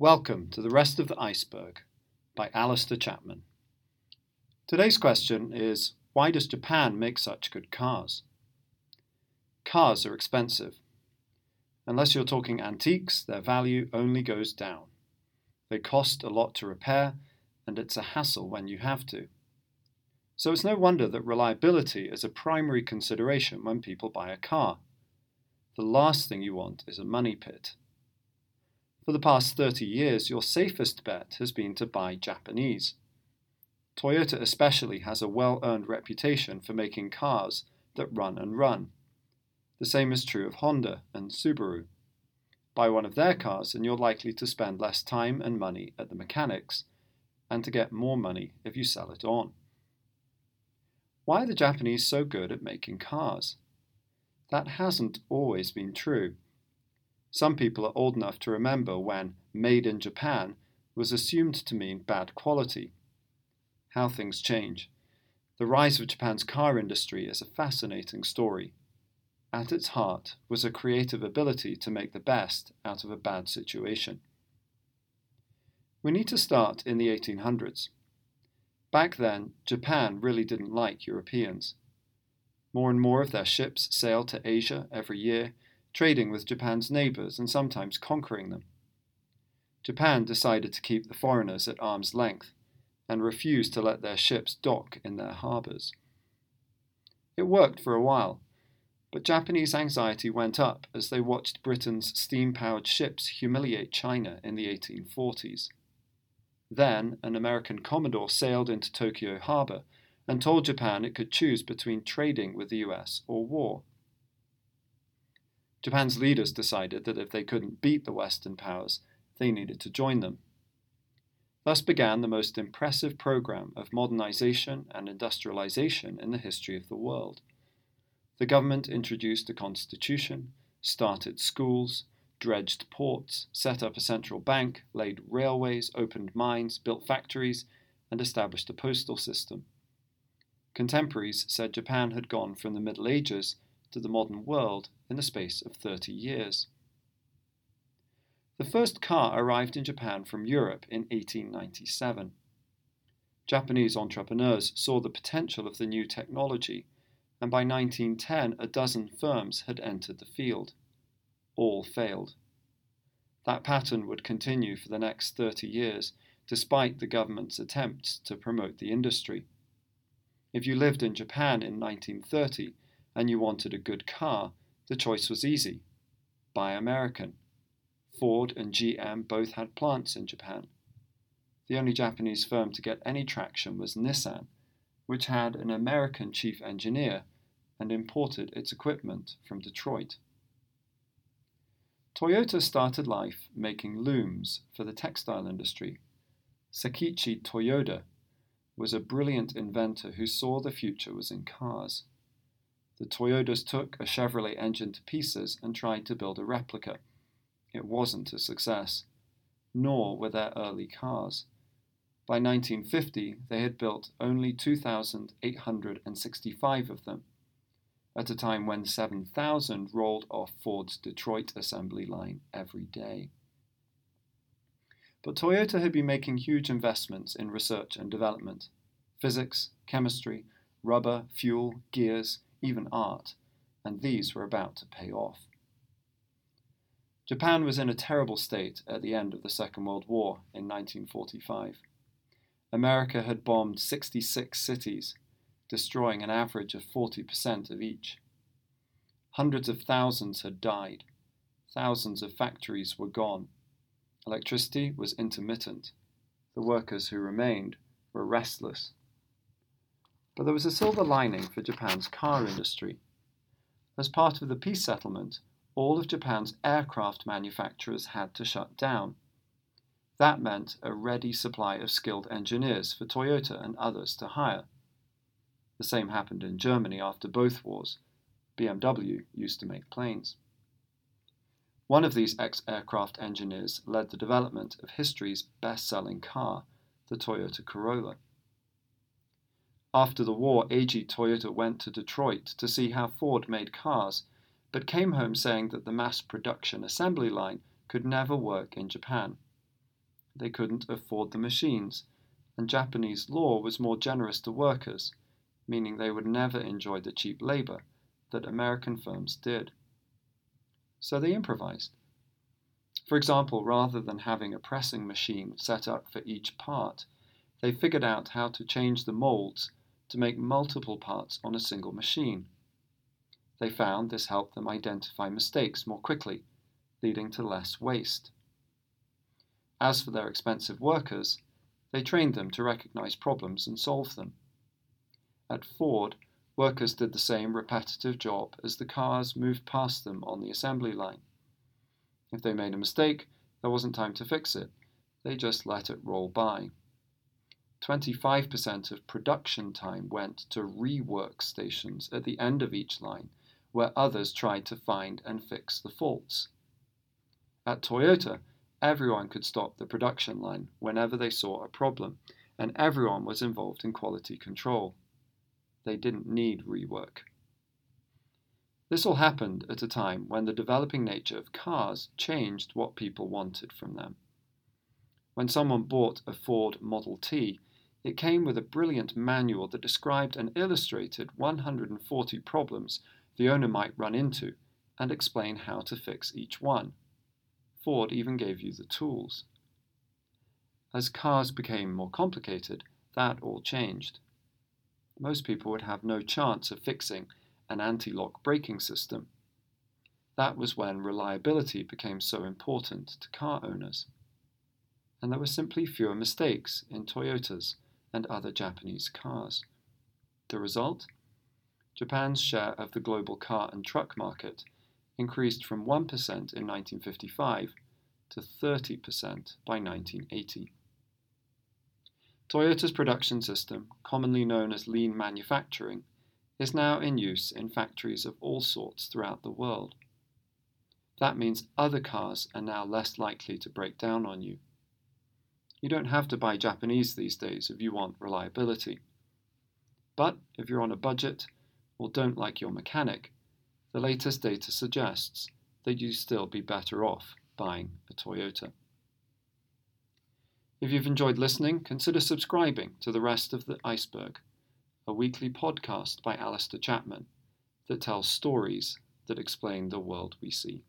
Welcome to The Rest of the Iceberg by Alistair Chapman. Today's question is Why does Japan make such good cars? Cars are expensive. Unless you're talking antiques, their value only goes down. They cost a lot to repair, and it's a hassle when you have to. So it's no wonder that reliability is a primary consideration when people buy a car. The last thing you want is a money pit. For the past 30 years, your safest bet has been to buy Japanese. Toyota especially has a well earned reputation for making cars that run and run. The same is true of Honda and Subaru. Buy one of their cars and you're likely to spend less time and money at the mechanics, and to get more money if you sell it on. Why are the Japanese so good at making cars? That hasn't always been true. Some people are old enough to remember when made in Japan was assumed to mean bad quality. How things change. The rise of Japan's car industry is a fascinating story. At its heart was a creative ability to make the best out of a bad situation. We need to start in the 1800s. Back then, Japan really didn't like Europeans. More and more of their ships sailed to Asia every year, trading with Japan's neighbours and sometimes conquering them. Japan decided to keep the foreigners at arm's length and refused to let their ships dock in their harbours. It worked for a while, but Japanese anxiety went up as they watched Britain's steam powered ships humiliate China in the 1840s. Then an American commodore sailed into Tokyo harbor and told Japan it could choose between trading with the US or war. Japan's leaders decided that if they couldn't beat the Western powers, they needed to join them. Thus began the most impressive program of modernization and industrialization in the history of the world. The government introduced a constitution, started schools, dredged ports, set up a central bank, laid railways, opened mines, built factories, and established a postal system. Contemporaries said Japan had gone from the Middle Ages to the modern world in the space of 30 years. The first car arrived in Japan from Europe in 1897. Japanese entrepreneurs saw the potential of the new technology, and by 1910 a dozen firms had entered the field. All failed. That pattern would continue for the next 30 years, despite the government's attempts to promote the industry. If you lived in Japan in 1930 and you wanted a good car, the choice was easy buy American. Ford and GM both had plants in Japan. The only Japanese firm to get any traction was Nissan, which had an American chief engineer and imported its equipment from Detroit. Toyota started life making looms for the textile industry. Sakichi Toyoda was a brilliant inventor who saw the future was in cars. The Toyotas took a Chevrolet engine to pieces and tried to build a replica. It wasn't a success, nor were their early cars. By 1950, they had built only 2,865 of them, at a time when 7,000 rolled off Ford's Detroit assembly line every day. But Toyota had been making huge investments in research and development physics, chemistry, rubber, fuel, gears, even art, and these were about to pay off. Japan was in a terrible state at the end of the Second World War in 1945. America had bombed 66 cities, destroying an average of 40% of each. Hundreds of thousands had died. Thousands of factories were gone. Electricity was intermittent. The workers who remained were restless. But there was a silver lining for Japan's car industry. As part of the peace settlement, all of Japan's aircraft manufacturers had to shut down. That meant a ready supply of skilled engineers for Toyota and others to hire. The same happened in Germany after both wars. BMW used to make planes. One of these ex aircraft engineers led the development of history's best selling car, the Toyota Corolla. After the war, Eiji Toyoda went to Detroit to see how Ford made cars, but came home saying that the mass production assembly line could never work in Japan. they couldn't afford the machines, and Japanese law was more generous to workers, meaning they would never enjoy the cheap labor that American firms did. So they improvised. For example, rather than having a pressing machine set up for each part, they figured out how to change the molds to make multiple parts on a single machine. They found this helped them identify mistakes more quickly, leading to less waste. As for their expensive workers, they trained them to recognize problems and solve them. At Ford, workers did the same repetitive job as the cars moved past them on the assembly line. If they made a mistake, there wasn't time to fix it. They just let it roll by. 25% of production time went to rework stations at the end of each line, where others tried to find and fix the faults. At Toyota, everyone could stop the production line whenever they saw a problem, and everyone was involved in quality control. They didn't need rework. This all happened at a time when the developing nature of cars changed what people wanted from them. When someone bought a Ford Model T, it came with a brilliant manual that described and illustrated 140 problems the owner might run into and explain how to fix each one. Ford even gave you the tools. As cars became more complicated, that all changed. Most people would have no chance of fixing an anti lock braking system. That was when reliability became so important to car owners. And there were simply fewer mistakes in Toyotas and other Japanese cars. The result? Japan's share of the global car and truck market increased from 1% in 1955 to 30% by 1980. Toyota's production system, commonly known as lean manufacturing, is now in use in factories of all sorts throughout the world. That means other cars are now less likely to break down on you. You don't have to buy Japanese these days if you want reliability. But if you're on a budget or don't like your mechanic, the latest data suggests that you'd still be better off buying a Toyota. If you've enjoyed listening, consider subscribing to The Rest of the Iceberg a weekly podcast by Alistair Chapman that tells stories that explain the world we see.